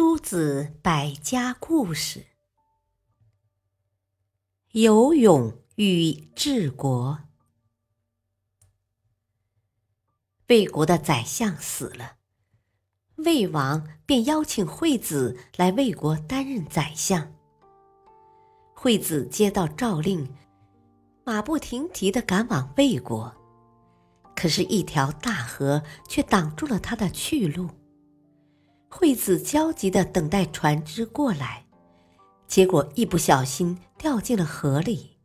诸子百家故事：游泳与治国。魏国的宰相死了，魏王便邀请惠子来魏国担任宰相。惠子接到诏令，马不停蹄的赶往魏国，可是，一条大河却挡住了他的去路。惠子焦急的等待船只过来，结果一不小心掉进了河里。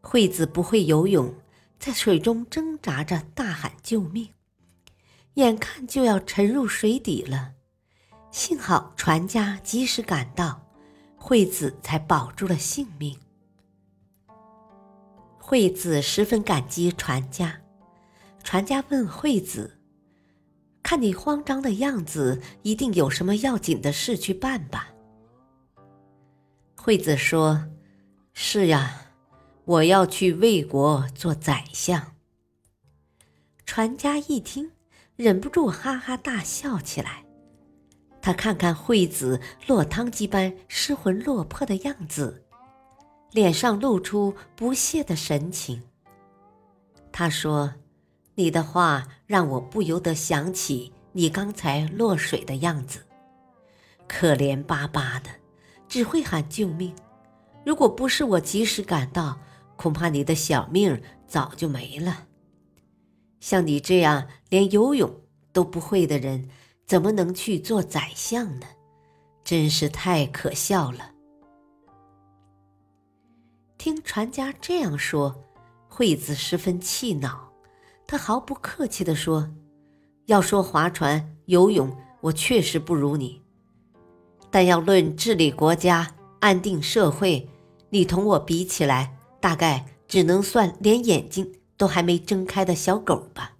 惠子不会游泳，在水中挣扎着大喊救命，眼看就要沉入水底了。幸好船家及时赶到，惠子才保住了性命。惠子十分感激船家，船家问惠子。看你慌张的样子，一定有什么要紧的事去办吧？惠子说：“是呀，我要去魏国做宰相。”船家一听，忍不住哈哈大笑起来。他看看惠子落汤鸡般失魂落魄的样子，脸上露出不屑的神情。他说。你的话让我不由得想起你刚才落水的样子，可怜巴巴的，只会喊救命。如果不是我及时赶到，恐怕你的小命早就没了。像你这样连游泳都不会的人，怎么能去做宰相呢？真是太可笑了。听船家这样说，惠子十分气恼。他毫不客气地说：“要说划船、游泳，我确实不如你；但要论治理国家、安定社会，你同我比起来，大概只能算连眼睛都还没睁开的小狗吧。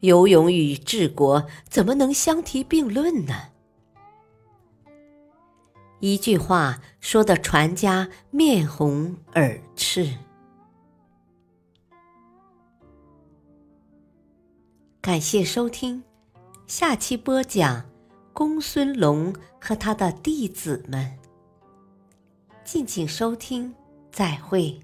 游泳与治国怎么能相提并论呢？”一句话说的船家面红耳赤。感谢收听，下期播讲公孙龙和他的弟子们。敬请收听，再会。